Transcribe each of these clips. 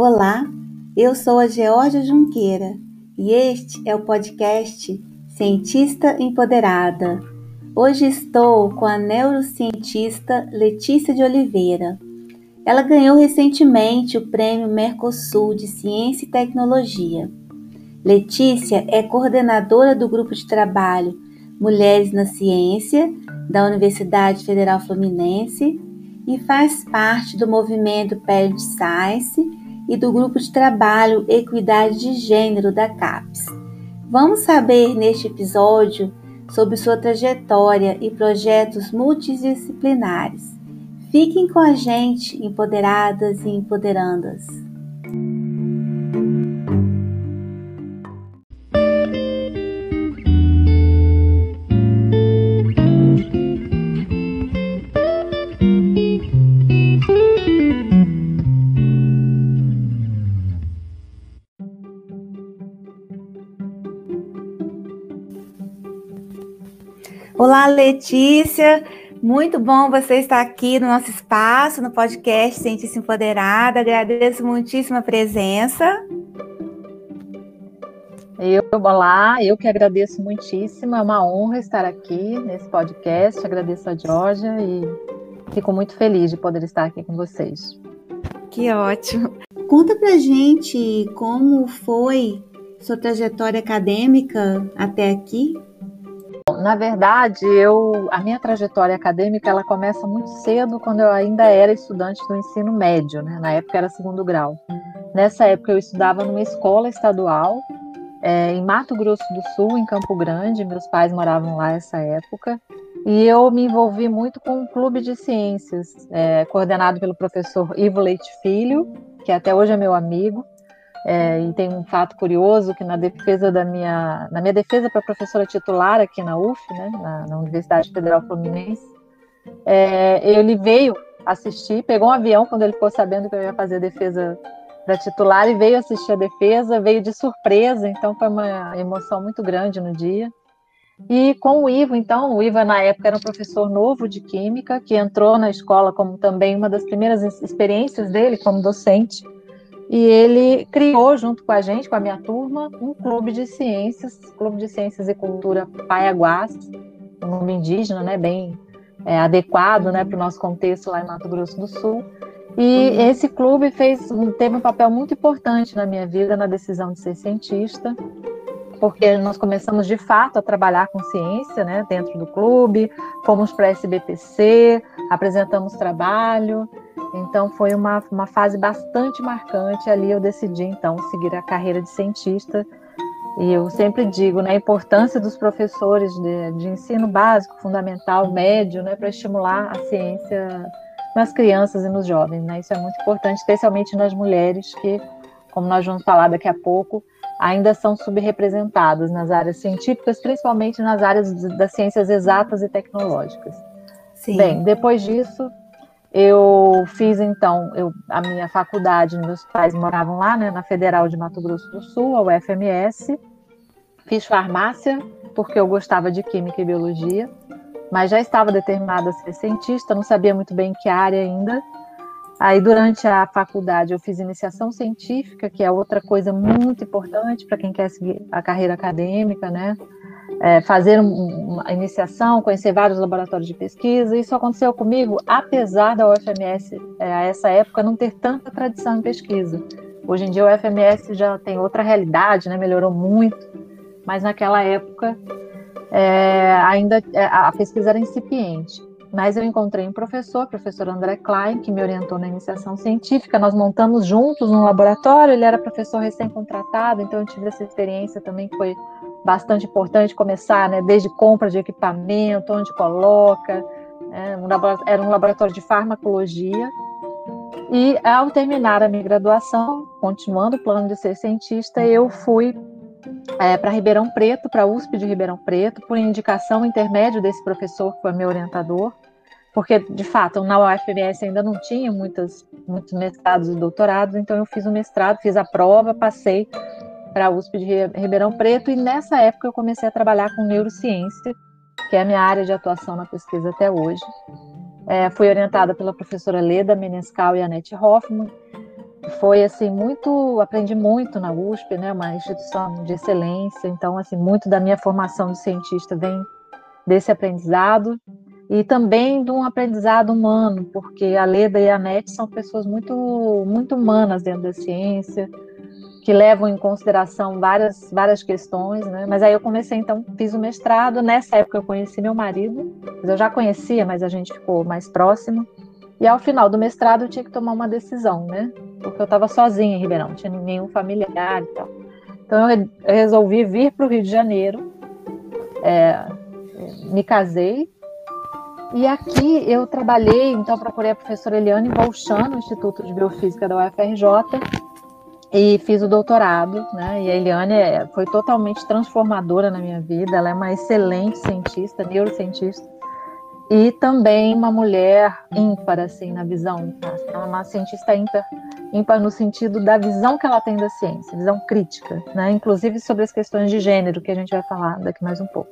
Olá, eu sou a Georgia Junqueira e este é o podcast Cientista Empoderada. Hoje estou com a neurocientista Letícia de Oliveira. Ela ganhou recentemente o Prêmio Mercosul de Ciência e Tecnologia. Letícia é coordenadora do grupo de trabalho Mulheres na Ciência da Universidade Federal Fluminense e faz parte do movimento Parent Science e do grupo de trabalho Equidade de Gênero da CAPES. Vamos saber neste episódio sobre sua trajetória e projetos multidisciplinares. Fiquem com a gente, empoderadas e empoderandas. Letícia. Muito bom você estar aqui no nosso espaço, no podcast Sente-se Empoderada. Agradeço muitíssimo a presença. Eu, olá, eu que agradeço muitíssimo. É uma honra estar aqui nesse podcast. Agradeço a Georgia e fico muito feliz de poder estar aqui com vocês. Que ótimo. Conta pra gente como foi sua trajetória acadêmica até aqui. Na verdade, eu a minha trajetória acadêmica ela começa muito cedo, quando eu ainda era estudante do ensino médio, né? Na época era segundo grau. Nessa época eu estudava numa escola estadual é, em Mato Grosso do Sul, em Campo Grande. Meus pais moravam lá nessa época. E eu me envolvi muito com um clube de ciências, é, coordenado pelo professor Ivo Leite Filho, que até hoje é meu amigo. É, e tem um fato curioso que na defesa da minha, na minha defesa para professora titular aqui na UF, né, na, na Universidade Federal Fluminense, é, ele veio assistir, pegou um avião quando ele ficou sabendo que eu ia fazer a defesa para titular e veio assistir a defesa, veio de surpresa, então foi uma emoção muito grande no dia. E com o Ivo, então, o Ivo na época era um professor novo de química que entrou na escola como também uma das primeiras experiências dele como docente e ele criou, junto com a gente, com a minha turma, um clube de ciências, Clube de Ciências e Cultura Paiaguás, um nome indígena, né, bem é, adequado né, para o nosso contexto lá em Mato Grosso do Sul. E uhum. esse clube fez, teve um papel muito importante na minha vida, na decisão de ser cientista, porque nós começamos de fato a trabalhar com ciência né, dentro do clube, fomos para a SBPC, apresentamos trabalho, então foi uma, uma fase bastante marcante. Ali eu decidi então seguir a carreira de cientista. E eu sempre digo né, a importância dos professores de, de ensino básico, fundamental, médio, né, para estimular a ciência nas crianças e nos jovens. Né? Isso é muito importante, especialmente nas mulheres, que, como nós vamos falar daqui a pouco, ainda são subrepresentadas nas áreas científicas, principalmente nas áreas das ciências exatas e tecnológicas. Sim. Bem, depois disso, eu fiz então eu, a minha faculdade, meus pais moravam lá, né, na Federal de Mato Grosso do Sul, a UFMS. Fiz farmácia porque eu gostava de química e biologia, mas já estava determinada a ser cientista, não sabia muito bem que área ainda. Aí durante a faculdade eu fiz iniciação científica, que é outra coisa muito importante para quem quer seguir a carreira acadêmica, né? É, fazer uma iniciação, conhecer vários laboratórios de pesquisa. Isso aconteceu comigo, apesar da UFMS, é, a essa época, não ter tanta tradição em pesquisa. Hoje em dia, o UFMS já tem outra realidade, né, melhorou muito, mas naquela época é, ainda é, a pesquisa era incipiente. Mas eu encontrei um professor, o professor André Klein, que me orientou na iniciação científica. Nós montamos juntos um laboratório, ele era professor recém-contratado, então eu tive essa experiência também que foi bastante importante começar, né, desde compra de equipamento, onde coloca, né, um era um laboratório de farmacologia. E ao terminar a minha graduação, continuando o plano de ser cientista, eu fui é, para Ribeirão Preto, para a USP de Ribeirão Preto, por indicação intermédio desse professor que foi meu orientador, porque de fato na UFMS ainda não tinha muitas, muitos mestrados e doutorados, então eu fiz o mestrado, fiz a prova, passei para a USP de Ribeirão Preto, e nessa época eu comecei a trabalhar com neurociência, que é a minha área de atuação na pesquisa até hoje. É, fui orientada pela professora Leda Menescal e Anete Hoffman, foi assim muito, aprendi muito na USP, né, uma instituição de excelência, então assim muito da minha formação de cientista vem desse aprendizado e também de um aprendizado humano, porque a Leda e a Nete são pessoas muito muito humanas dentro da ciência, que levam em consideração várias várias questões, né? Mas aí eu comecei então, fiz o mestrado, nessa época eu conheci meu marido, eu já conhecia, mas a gente ficou mais próximo. E ao final do mestrado eu tinha que tomar uma decisão, né? Porque eu estava sozinha em Ribeirão, não tinha nenhum familiar e tal. Então eu resolvi vir para o Rio de Janeiro, é, me casei, e aqui eu trabalhei, então procurei a professora Eliane Volchan no Instituto de Biofísica da UFRJ e fiz o doutorado, né? E a Eliane é, foi totalmente transformadora na minha vida, ela é uma excelente cientista, neurocientista e também uma mulher ímpar, assim, na visão. Ela é uma cientista ímpar, ímpar no sentido da visão que ela tem da ciência, visão crítica, né? inclusive sobre as questões de gênero, que a gente vai falar daqui mais um pouco.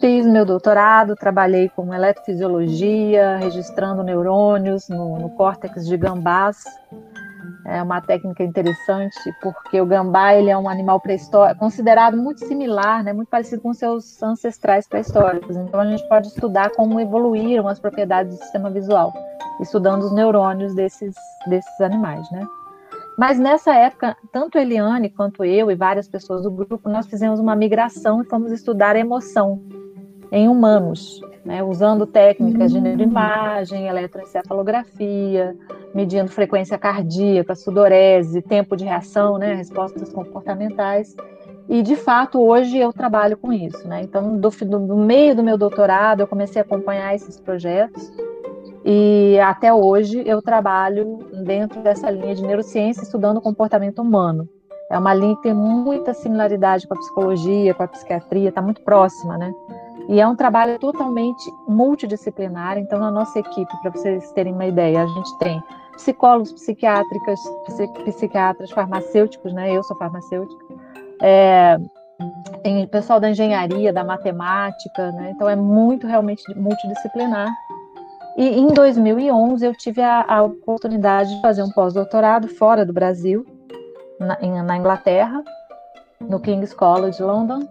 Fiz meu doutorado, trabalhei com eletrofisiologia, registrando neurônios no, no córtex de gambás, é uma técnica interessante porque o gambá ele é um animal pré-histórico, considerado muito similar, né, muito parecido com seus ancestrais pré-históricos. Então a gente pode estudar como evoluíram as propriedades do sistema visual, estudando os neurônios desses desses animais, né? Mas nessa época, tanto Eliane quanto eu e várias pessoas do grupo, nós fizemos uma migração e fomos estudar emoção em humanos, né, usando técnicas de hum. neuroimagem, eletroencefalografia, medindo frequência cardíaca, sudorese, tempo de reação, né, respostas comportamentais. E, de fato, hoje eu trabalho com isso. Né? Então, do, do meio do meu doutorado, eu comecei a acompanhar esses projetos. E até hoje eu trabalho dentro dessa linha de neurociência, estudando o comportamento humano. É uma linha que tem muita similaridade com a psicologia, com a psiquiatria, está muito próxima, né? E é um trabalho totalmente multidisciplinar. Então, na nossa equipe, para vocês terem uma ideia, a gente tem psicólogos, psiquiátricas, psiquiatras, farmacêuticos, né? Eu sou farmacêutica. É, pessoal da engenharia, da matemática, né? Então é muito realmente multidisciplinar. E em 2011 eu tive a, a oportunidade de fazer um pós-doutorado fora do Brasil, na, na Inglaterra, no King's College London,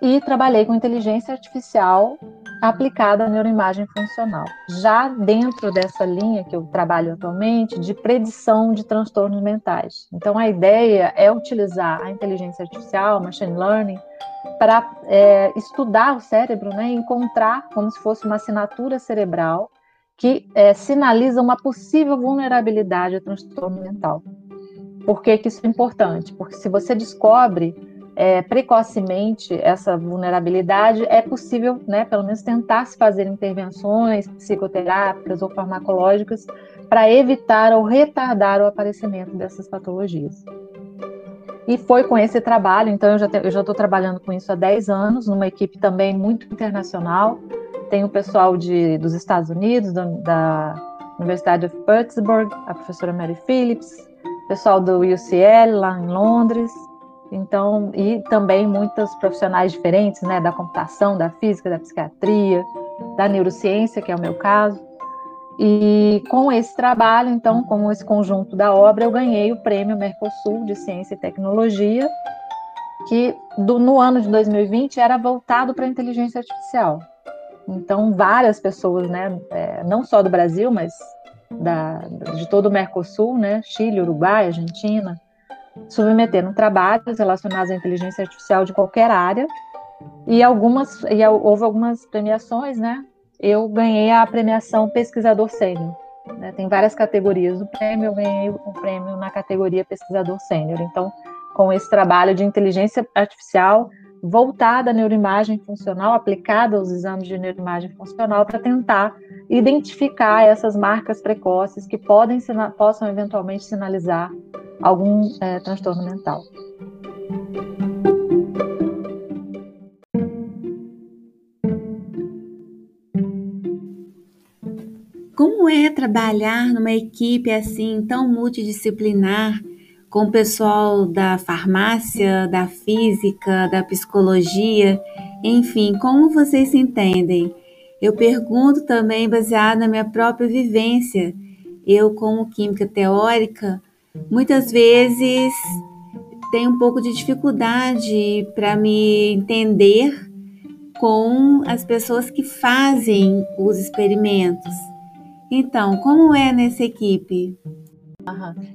e trabalhei com inteligência artificial aplicada à neuroimagem funcional. Já dentro dessa linha que eu trabalho atualmente, de predição de transtornos mentais. Então, a ideia é utilizar a inteligência artificial, machine learning, para é, estudar o cérebro, né, encontrar como se fosse uma assinatura cerebral que é, sinaliza uma possível vulnerabilidade a transtorno mental. Por que, que isso é importante? Porque se você descobre é, precocemente essa vulnerabilidade, é possível, né, pelo menos tentar se fazer intervenções psicoterápicas ou farmacológicas para evitar ou retardar o aparecimento dessas patologias. E foi com esse trabalho, então eu já estou trabalhando com isso há 10 anos, numa equipe também muito internacional. Tem o pessoal de, dos Estados Unidos, do, da Universidade of Pittsburgh, a professora Mary Phillips, pessoal do UCL lá em Londres, então, e também muitos profissionais diferentes, né, da computação, da física, da psiquiatria, da neurociência, que é o meu caso. E com esse trabalho, então, com esse conjunto da obra, eu ganhei o prêmio Mercosul de Ciência e Tecnologia, que do, no ano de 2020 era voltado para a inteligência artificial. Então, várias pessoas, né, é, não só do Brasil, mas da, de todo o Mercosul, né, Chile, Uruguai, Argentina, submeteram trabalhos relacionados à inteligência artificial de qualquer área e algumas e houve algumas premiações, né? Eu ganhei a premiação pesquisador sênior. Né? Tem várias categorias do prêmio, eu ganhei o prêmio na categoria pesquisador sênior. Então, com esse trabalho de inteligência artificial voltada à neuroimagem funcional, aplicada aos exames de neuroimagem funcional, para tentar identificar essas marcas precoces que podem possam eventualmente sinalizar algum é, transtorno mental. Como é trabalhar numa equipe assim tão multidisciplinar, com o pessoal da farmácia, da física, da psicologia, enfim, como vocês se entendem? Eu pergunto também baseado na minha própria vivência. Eu, como química teórica, muitas vezes tenho um pouco de dificuldade para me entender com as pessoas que fazem os experimentos. Então, como é nessa equipe?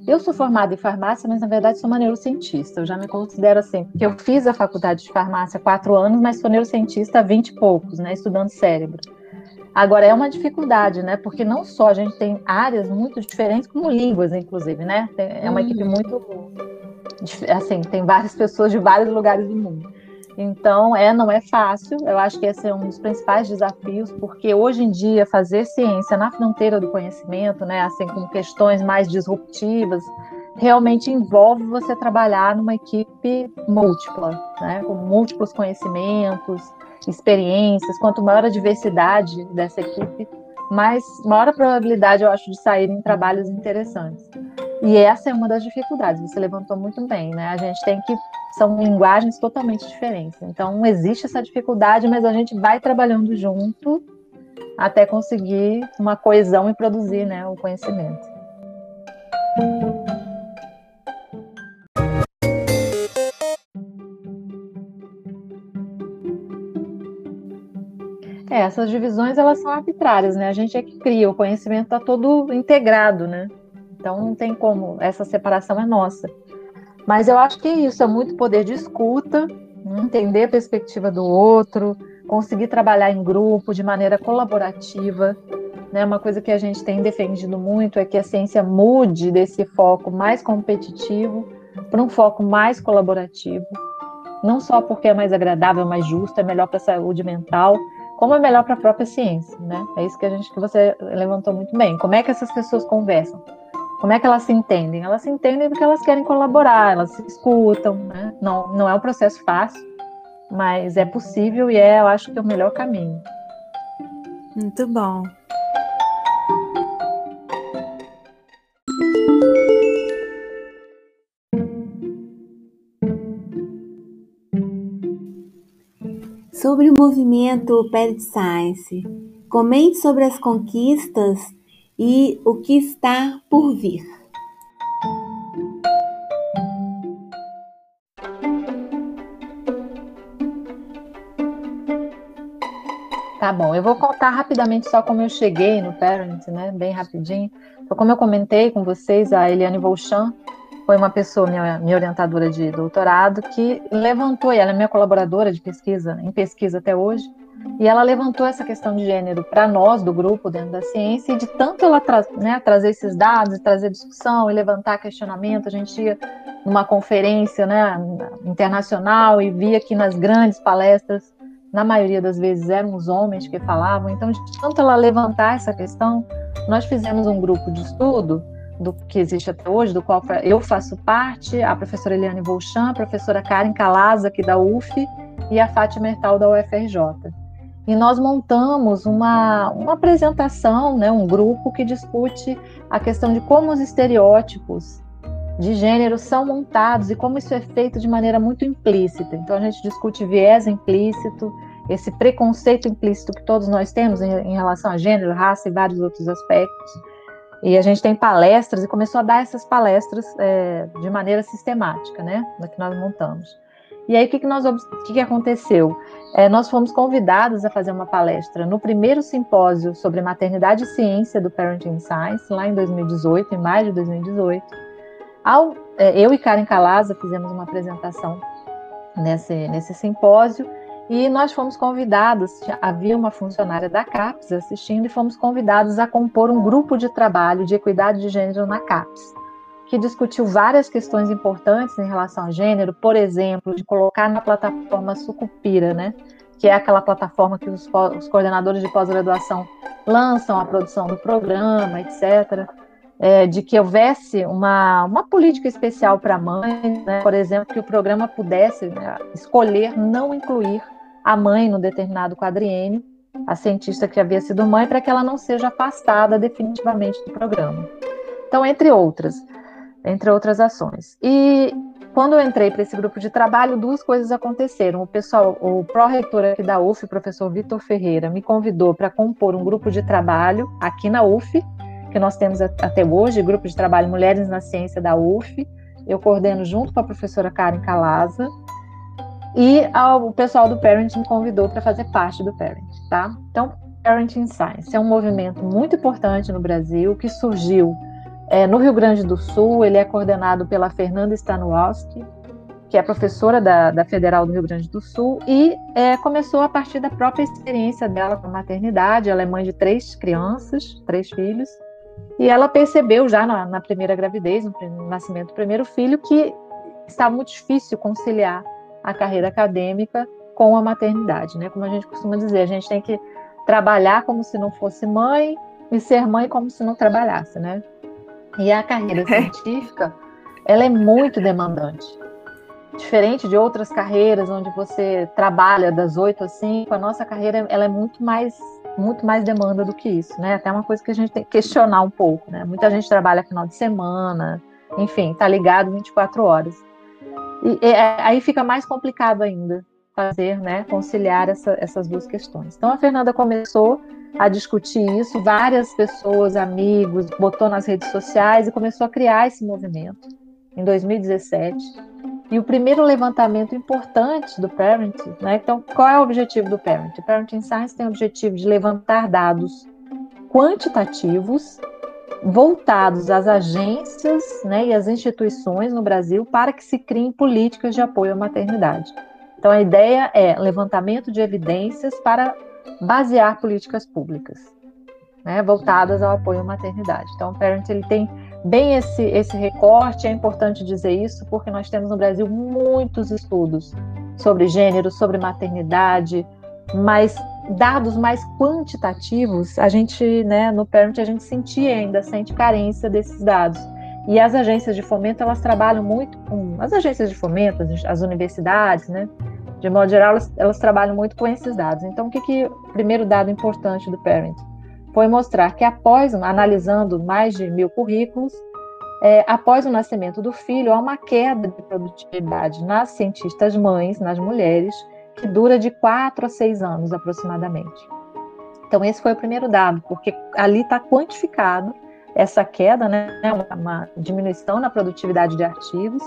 Eu sou formada em farmácia, mas na verdade sou uma neurocientista. Eu já me considero assim, porque eu fiz a faculdade de farmácia há quatro anos, mas sou neurocientista há vinte e poucos, né, estudando cérebro. Agora é uma dificuldade, né? Porque não só a gente tem áreas muito diferentes, como línguas, inclusive, né? É uma equipe uhum. muito assim, tem várias pessoas de vários lugares do mundo. Então, é, não é fácil. Eu acho que esse é um dos principais desafios, porque hoje em dia fazer ciência na fronteira do conhecimento, né, assim, com questões mais disruptivas, realmente envolve você trabalhar numa equipe múltipla, né, com múltiplos conhecimentos, experiências. Quanto maior a diversidade dessa equipe, mais maior a probabilidade, eu acho, de saírem trabalhos interessantes. E essa é uma das dificuldades, você levantou muito bem, né? A gente tem que. São linguagens totalmente diferentes. Então, existe essa dificuldade, mas a gente vai trabalhando junto até conseguir uma coesão e produzir né, o conhecimento. É, essas divisões elas são arbitrárias, né? A gente é que cria, o conhecimento está todo integrado, né? Então não tem como, essa separação é nossa. Mas eu acho que isso é muito poder de escuta, entender a perspectiva do outro, conseguir trabalhar em grupo de maneira colaborativa. Né? Uma coisa que a gente tem defendido muito é que a ciência mude desse foco mais competitivo para um foco mais colaborativo. Não só porque é mais agradável, mais justo, é melhor para a saúde mental, como é melhor para a própria ciência, né? É isso que a gente que você levantou muito bem. Como é que essas pessoas conversam? Como é que elas se entendem? Elas se entendem porque elas querem colaborar, elas se escutam, né? Não, não é um processo fácil, mas é possível e é, eu acho que é o melhor caminho. Muito bom. Sobre o movimento Pet Science, comente sobre as conquistas e o que está por vir. Tá bom, eu vou contar rapidamente só como eu cheguei no Parent, né? Bem rapidinho. Então, como eu comentei com vocês, a Eliane Volchan foi uma pessoa, minha, minha orientadora de doutorado, que levantou, e ela é minha colaboradora de pesquisa, em pesquisa até hoje, e ela levantou essa questão de gênero para nós do grupo dentro da ciência, e de tanto ela tra né, trazer esses dados, trazer discussão e levantar questionamento, a gente ia numa conferência né, internacional e via que nas grandes palestras, na maioria das vezes eram os homens que falavam, então de tanto ela levantar essa questão, nós fizemos um grupo de estudo do que existe até hoje, do qual eu faço parte, a professora Eliane Volchan, a professora Karen Calaza, aqui da UF, e a Fátima Mertal, da UFRJ. E nós montamos uma, uma apresentação, né, um grupo que discute a questão de como os estereótipos de gênero são montados e como isso é feito de maneira muito implícita. Então a gente discute viés implícito, esse preconceito implícito que todos nós temos em, em relação a gênero, raça e vários outros aspectos. E a gente tem palestras e começou a dar essas palestras é, de maneira sistemática, né, que nós montamos. E aí, o que, que, nós, que, que aconteceu? É, nós fomos convidados a fazer uma palestra no primeiro simpósio sobre maternidade e ciência do Parenting Science, lá em 2018, em maio de 2018. Ao, é, eu e Karen Calaza fizemos uma apresentação nesse, nesse simpósio e nós fomos convidados, havia uma funcionária da CAPES assistindo, e fomos convidados a compor um grupo de trabalho de equidade de gênero na CAPES que discutiu várias questões importantes em relação a gênero, por exemplo, de colocar na plataforma Sucupira, né, que é aquela plataforma que os, os coordenadores de pós-graduação lançam a produção do programa, etc., é, de que houvesse uma, uma política especial para mães, né, por exemplo, que o programa pudesse né, escolher não incluir a mãe no determinado quadriênio, a cientista que havia sido mãe, para que ela não seja afastada definitivamente do programa. Então, entre outras entre outras ações. E quando eu entrei para esse grupo de trabalho, duas coisas aconteceram. O pessoal, o pró-reitor aqui da UF, o professor Vitor Ferreira, me convidou para compor um grupo de trabalho aqui na UF, que nós temos até hoje, Grupo de Trabalho Mulheres na Ciência da UF. Eu coordeno junto com a professora Karen Calaza. E o pessoal do Parent me convidou para fazer parte do Parent, tá? Então, Parenting Science é um movimento muito importante no Brasil que surgiu é, no Rio Grande do Sul. Ele é coordenado pela Fernanda Stanuowski, que é professora da, da Federal do Rio Grande do Sul, e é, começou a partir da própria experiência dela com a maternidade. Ela é mãe de três crianças, três filhos, e ela percebeu já na, na primeira gravidez, no nascimento do primeiro filho, que estava muito difícil conciliar a carreira acadêmica com a maternidade, né? Como a gente costuma dizer, a gente tem que trabalhar como se não fosse mãe e ser mãe como se não trabalhasse, né? E a carreira científica, ela é muito demandante diferente de outras carreiras onde você trabalha das 8 às 5, a nossa carreira ela é muito mais muito mais demanda do que isso, né? Até uma coisa que a gente tem que questionar um pouco, né? Muita gente trabalha final de semana, enfim, tá ligado 24 horas. E, e aí fica mais complicado ainda fazer, né, conciliar essa, essas duas questões. Então a Fernanda começou a discutir isso, várias pessoas, amigos, botou nas redes sociais e começou a criar esse movimento em 2017 e o primeiro levantamento importante do Parent, né? Então, qual é o objetivo do Parent? O Parenting Science tem o objetivo de levantar dados quantitativos voltados às agências né, e às instituições no Brasil para que se criem políticas de apoio à maternidade. Então, a ideia é levantamento de evidências para basear políticas públicas né, voltadas ao apoio à maternidade. Então, o Parent ele tem bem esse, esse recorte, é importante dizer isso, porque nós temos no Brasil muitos estudos sobre gênero, sobre maternidade, mas dados mais quantitativos, a gente, né, no Parent, a gente sentia ainda, sente carência desses dados. E as agências de fomento, elas trabalham muito com, as agências de fomento, as universidades, né, de modo geral, elas, elas trabalham muito com esses dados. Então, o que, que primeiro dado importante do Parent? foi mostrar que após, analisando mais de mil currículos, é, após o nascimento do filho, há uma queda de produtividade nas cientistas mães, nas mulheres, que dura de quatro a seis anos aproximadamente. Então, esse foi o primeiro dado, porque ali está quantificado essa queda, né, uma diminuição na produtividade de artigos,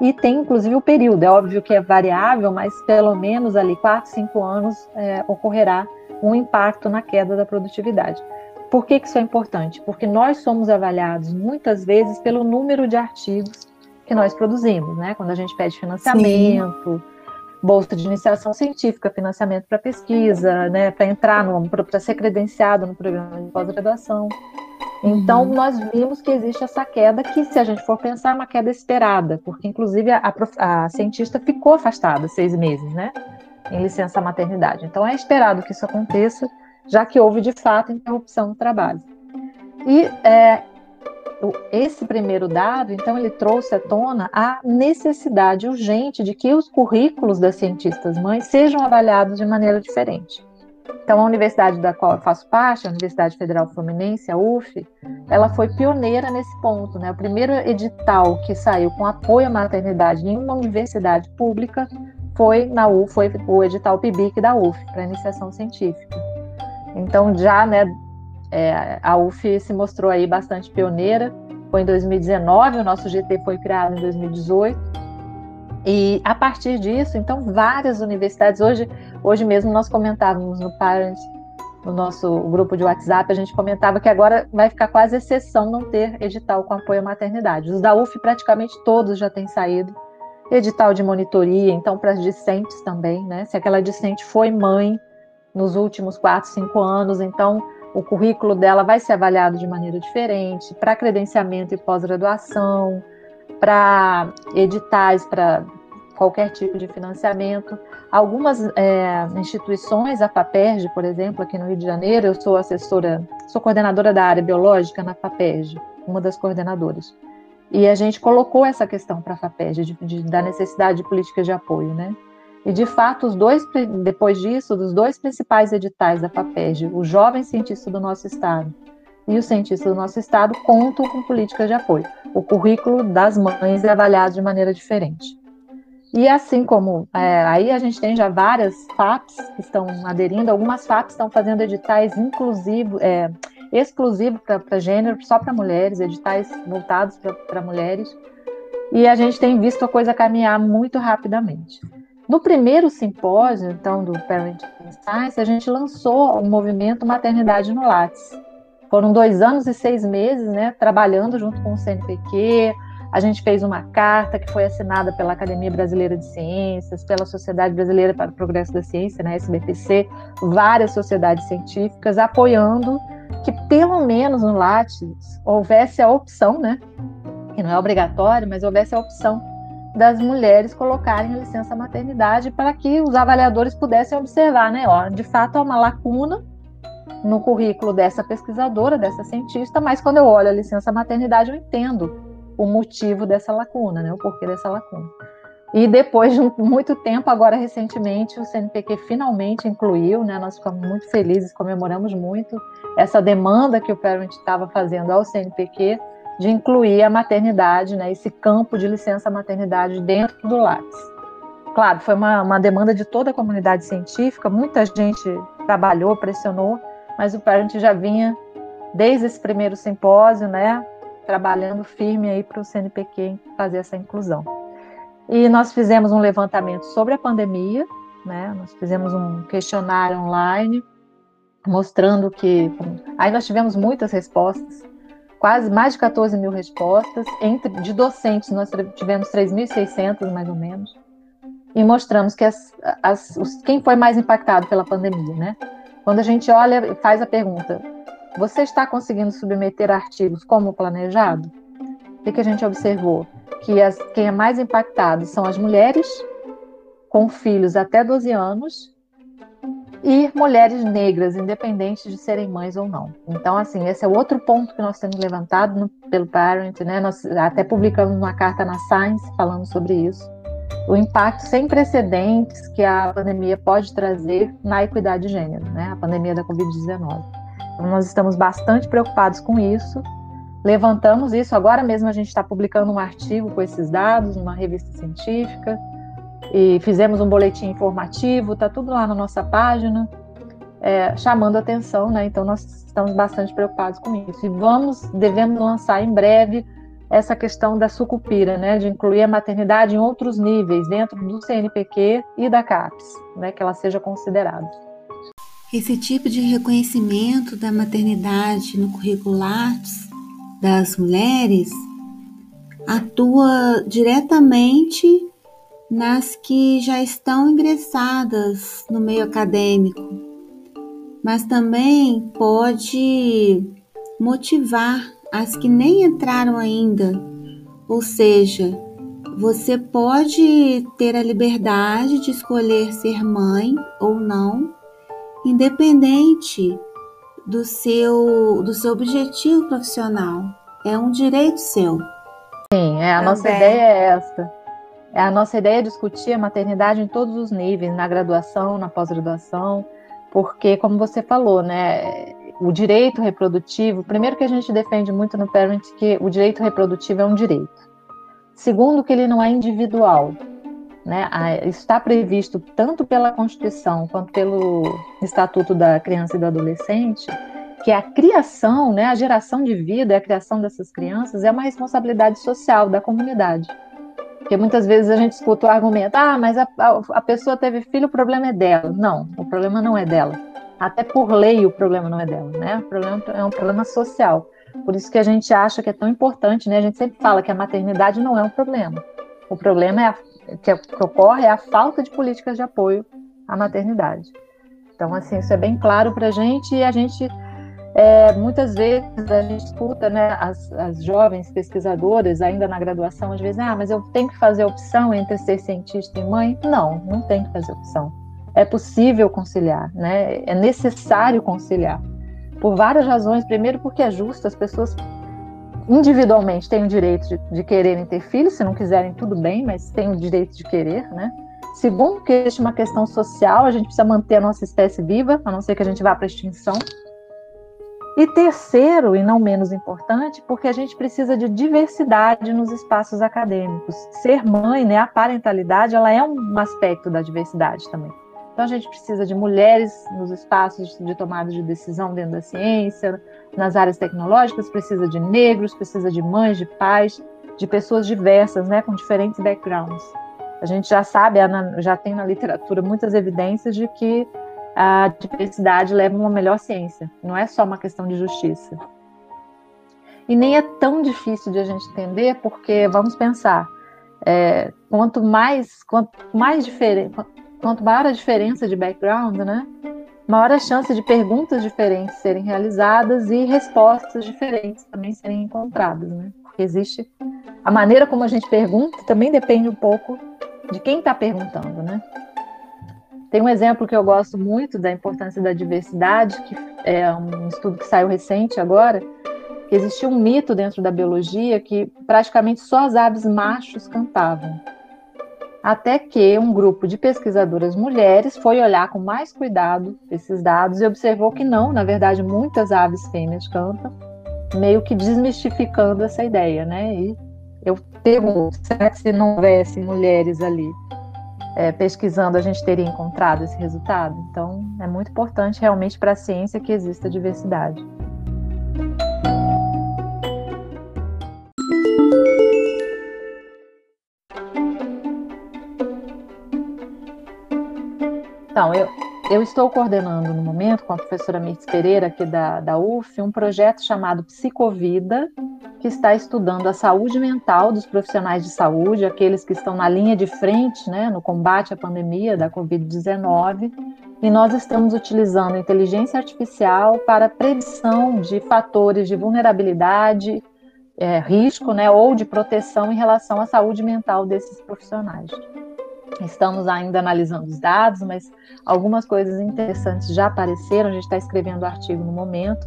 e tem inclusive o período. É óbvio que é variável, mas pelo menos ali quatro, cinco anos é, ocorrerá um impacto na queda da produtividade. Por que, que isso é importante? Porque nós somos avaliados muitas vezes pelo número de artigos que nós produzimos, né? Quando a gente pede financiamento, Sim. Bolsa de iniciação científica, financiamento para pesquisa, né? Para entrar no, para ser credenciado no programa de pós-graduação. Então, uhum. nós vimos que existe essa queda, que, se a gente for pensar, é uma queda esperada, porque, inclusive, a, a, a cientista ficou afastada seis meses, né? em licença maternidade. Então é esperado que isso aconteça, já que houve de fato interrupção no trabalho. E é, esse primeiro dado, então, ele trouxe à tona a necessidade urgente de que os currículos das cientistas mães sejam avaliados de maneira diferente. Então, a universidade da qual eu faço parte, a Universidade Federal Fluminense, a UF, ela foi pioneira nesse ponto. Né? O primeiro edital que saiu com apoio à maternidade em uma universidade pública foi na UF, foi o edital PIBIC da UF, para iniciação científica. Então, já, né, é, a UF se mostrou aí bastante pioneira. Foi em 2019, o nosso GT foi criado em 2018. E a partir disso, então, várias universidades, hoje, hoje mesmo nós comentávamos no Parents, no nosso grupo de WhatsApp, a gente comentava que agora vai ficar quase exceção não ter edital com apoio à maternidade. Os da UF praticamente todos já têm saído edital de monitoria, então para as discentes também, né? Se aquela discente foi mãe nos últimos quatro, cinco anos, então o currículo dela vai ser avaliado de maneira diferente, para credenciamento e pós-graduação, para editais, para qualquer tipo de financiamento. Algumas é, instituições, a FAPERJ, por exemplo, aqui no Rio de Janeiro, eu sou assessora, sou coordenadora da área biológica na FAPERJ, uma das coordenadoras. E a gente colocou essa questão para a FAPEG, de, de, da necessidade de políticas de apoio, né? E, de fato, os dois, depois disso, dos dois principais editais da FAPEG, o Jovem Cientista do Nosso Estado e o Cientista do Nosso Estado, contam com políticas de apoio. O currículo das mães é avaliado de maneira diferente. E assim como, é, aí a gente tem já várias FAPs que estão aderindo, algumas FAPs estão fazendo editais inclusivos, é, exclusivo para gênero, só para mulheres, editais voltados para mulheres. E a gente tem visto a coisa caminhar muito rapidamente. No primeiro simpósio, então, do Parenting Science, a gente lançou o movimento Maternidade no Lattes. Foram dois anos e seis meses, né, trabalhando junto com o CNPq. A gente fez uma carta que foi assinada pela Academia Brasileira de Ciências, pela Sociedade Brasileira para o Progresso da Ciência, né, SBPC, várias sociedades científicas apoiando que pelo menos no Lattes houvesse a opção, né, que não é obrigatório, mas houvesse a opção das mulheres colocarem licença maternidade para que os avaliadores pudessem observar, né? Ó, de fato, há uma lacuna no currículo dessa pesquisadora, dessa cientista, mas quando eu olho a licença maternidade, eu entendo o motivo dessa lacuna, né? O porquê dessa lacuna. E depois de muito tempo, agora recentemente, o CNPq finalmente incluiu, né? Nós ficamos muito felizes, comemoramos muito essa demanda que o Parent estava fazendo ao CNPq de incluir a maternidade, né, esse campo de licença maternidade dentro do Lattes. Claro, foi uma, uma demanda de toda a comunidade científica, muita gente trabalhou, pressionou, mas o Parent já vinha desde esse primeiro simpósio, né, trabalhando firme aí para o CNPq fazer essa inclusão. E nós fizemos um levantamento sobre a pandemia, né, nós fizemos um questionário online mostrando que aí nós tivemos muitas respostas quase mais de 14 mil respostas. Entre, de docentes, nós tivemos 3.600, mais ou menos. E mostramos que as, as, os, quem foi mais impactado pela pandemia, né? Quando a gente olha e faz a pergunta, você está conseguindo submeter artigos como planejado? O que, a gente observou? Que as, quem é mais impactado são as mulheres com filhos até 12 anos e mulheres negras, independente de serem mães ou não. Então, assim, esse é outro ponto que nós temos levantado no, pelo Parent, né? Nós até publicamos uma carta na Science falando sobre isso. O impacto sem precedentes que a pandemia pode trazer na equidade de gênero, né? A pandemia da Covid-19. Então, nós estamos bastante preocupados com isso. Levantamos isso. Agora mesmo a gente está publicando um artigo com esses dados numa revista científica e fizemos um boletim informativo, está tudo lá na nossa página, é, chamando atenção, né? Então nós estamos bastante preocupados com isso. E vamos, devemos lançar em breve essa questão da sucupira, né? De incluir a maternidade em outros níveis, dentro do CNPq e da CAPES, né? Que ela seja considerada. Esse tipo de reconhecimento da maternidade no currículo Lattes das mulheres atua diretamente nas que já estão ingressadas no meio acadêmico, mas também pode motivar as que nem entraram ainda. Ou seja, você pode ter a liberdade de escolher ser mãe ou não, independente do seu, do seu objetivo profissional. É um direito seu. Sim, é, a Também. nossa ideia é essa. É a nossa ideia é discutir a maternidade em todos os níveis, na graduação, na pós-graduação, porque, como você falou, né, o direito reprodutivo, primeiro que a gente defende muito no Parent que o direito reprodutivo é um direito. Segundo, que ele não é individual. Né? Está previsto tanto pela Constituição quanto pelo Estatuto da Criança e do Adolescente que a criação, né, a geração de vida, a criação dessas crianças é uma responsabilidade social da comunidade. Porque muitas vezes a gente escuta o argumento: ah, mas a, a, a, pessoa teve filho, o problema é dela. Não, o problema não é dela. Até por lei o problema não é dela, né? O problema é um problema social. Por isso que a gente acha que é tão importante, né? A gente sempre fala que a maternidade não é um problema. O problema é a, que, que ocorre é a falta de políticas de apoio à maternidade. Então, assim, isso é bem claro para a gente e a gente é, muitas vezes a gente escuta né, as, as, jovens pesquisadoras, ainda na graduação, às vezes, ah, mas eu tenho que fazer opção entre ser cientista e mãe? Não, não tem que fazer opção. É possível conciliar, né? é necessário conciliar. Por várias razões. Primeiro, porque é justo, as pessoas individualmente têm o direito de, de quererem ter filhos, se não quiserem, tudo bem, mas têm o direito de querer, né? Segundo, que existe uma questão social, a gente precisa manter a nossa espécie viva, a não ser que a gente vá para extinção. E terceiro, e não menos importante, porque a gente precisa de diversidade nos espaços acadêmicos. Ser mãe, né, a parentalidade, ela é um aspecto da diversidade também. Então a gente precisa de mulheres nos espaços de tomada de decisão dentro da ciência, nas áreas tecnológicas, precisa de negros, precisa de mães, de pais, de pessoas diversas, né, com diferentes backgrounds. A gente já sabe, já tem na literatura muitas evidências de que a diversidade leva a uma melhor ciência. Não é só uma questão de justiça. E nem é tão difícil de a gente entender, porque vamos pensar, é, quanto mais quanto mais diferente, quanto maior a diferença de background, né, maior a chance de perguntas diferentes serem realizadas e respostas diferentes também serem encontradas, né? Porque existe a maneira como a gente pergunta também depende um pouco de quem está perguntando, né? Tem um exemplo que eu gosto muito da importância da diversidade, que é um estudo que saiu recente agora, que existia um mito dentro da biologia que praticamente só as aves machos cantavam. Até que um grupo de pesquisadoras mulheres foi olhar com mais cuidado esses dados e observou que não, na verdade, muitas aves fêmeas cantam, meio que desmistificando essa ideia, né? E eu pergunto, será que se não houvesse mulheres ali é, pesquisando, a gente teria encontrado esse resultado? Então, é muito importante realmente para a ciência que exista diversidade. Então, eu, eu estou coordenando no momento, com a professora Mirtz Pereira, aqui da, da UF, um projeto chamado Psicovida, que está estudando a saúde mental dos profissionais de saúde, aqueles que estão na linha de frente né, no combate à pandemia da Covid-19. E nós estamos utilizando inteligência artificial para predição de fatores de vulnerabilidade, é, risco né, ou de proteção em relação à saúde mental desses profissionais. Estamos ainda analisando os dados, mas algumas coisas interessantes já apareceram. A gente está escrevendo o artigo no momento.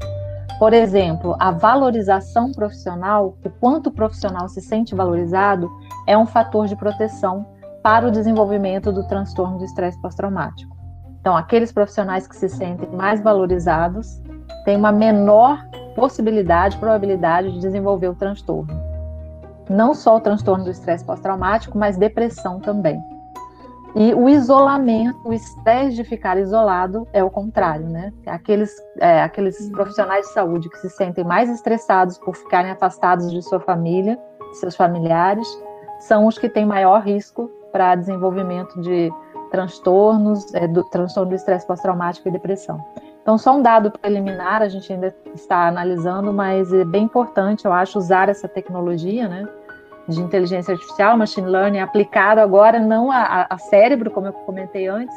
Por exemplo, a valorização profissional, o quanto o profissional se sente valorizado, é um fator de proteção para o desenvolvimento do transtorno de estresse pós-traumático. Então, aqueles profissionais que se sentem mais valorizados têm uma menor possibilidade, probabilidade de desenvolver o transtorno. Não só o transtorno do estresse pós-traumático, mas depressão também. E o isolamento, o estresse de ficar isolado é o contrário, né? Aqueles, é, aqueles uhum. profissionais de saúde que se sentem mais estressados por ficarem afastados de sua família, seus familiares, são os que têm maior risco para desenvolvimento de transtornos, é, do transtorno do estresse pós-traumático e depressão. Então, só um dado preliminar, a gente ainda está analisando, mas é bem importante, eu acho, usar essa tecnologia, né? De inteligência artificial, machine learning, aplicado agora não a, a, cérebro, como eu comentei antes,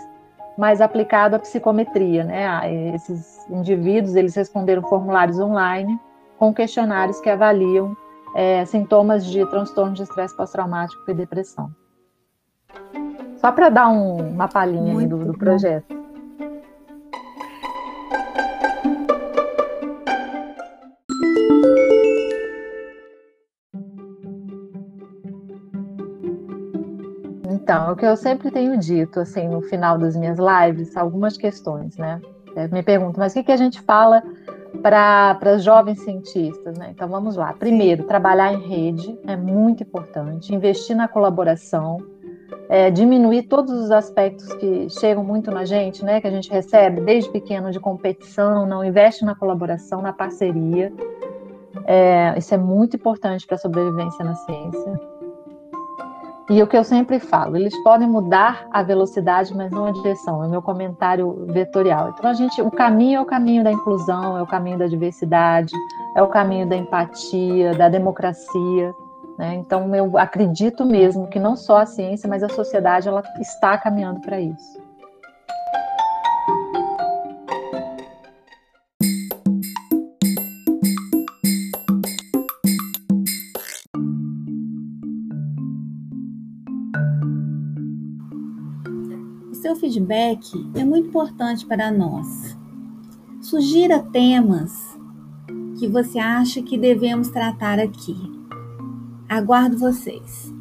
mas aplicado à psicometria, né? A esses indivíduos, eles responderam formulários online com questionários que avaliam é, sintomas de transtorno de estresse pós-traumático e depressão. Só para dar um, uma palhinha do, do projeto. Então, é o que eu sempre tenho dito, assim, no final das minhas lives, algumas questões, né? É, me pergunto, mas o que, que a gente fala para jovens cientistas, né? Então, vamos lá. Primeiro, trabalhar em rede é muito importante, investir na colaboração, é, diminuir todos os aspectos que chegam muito na gente, né? Que a gente recebe desde pequeno de competição, não investe na colaboração, na parceria. É, isso é muito importante para a sobrevivência na ciência. E o que eu sempre falo, eles podem mudar a velocidade, mas não a direção. É o meu comentário vetorial. Então a gente, o caminho é o caminho da inclusão, é o caminho da diversidade, é o caminho da empatia, da democracia. Né? Então eu acredito mesmo que não só a ciência, mas a sociedade ela está caminhando para isso. Feedback é muito importante para nós. Sugira temas que você acha que devemos tratar aqui. Aguardo vocês.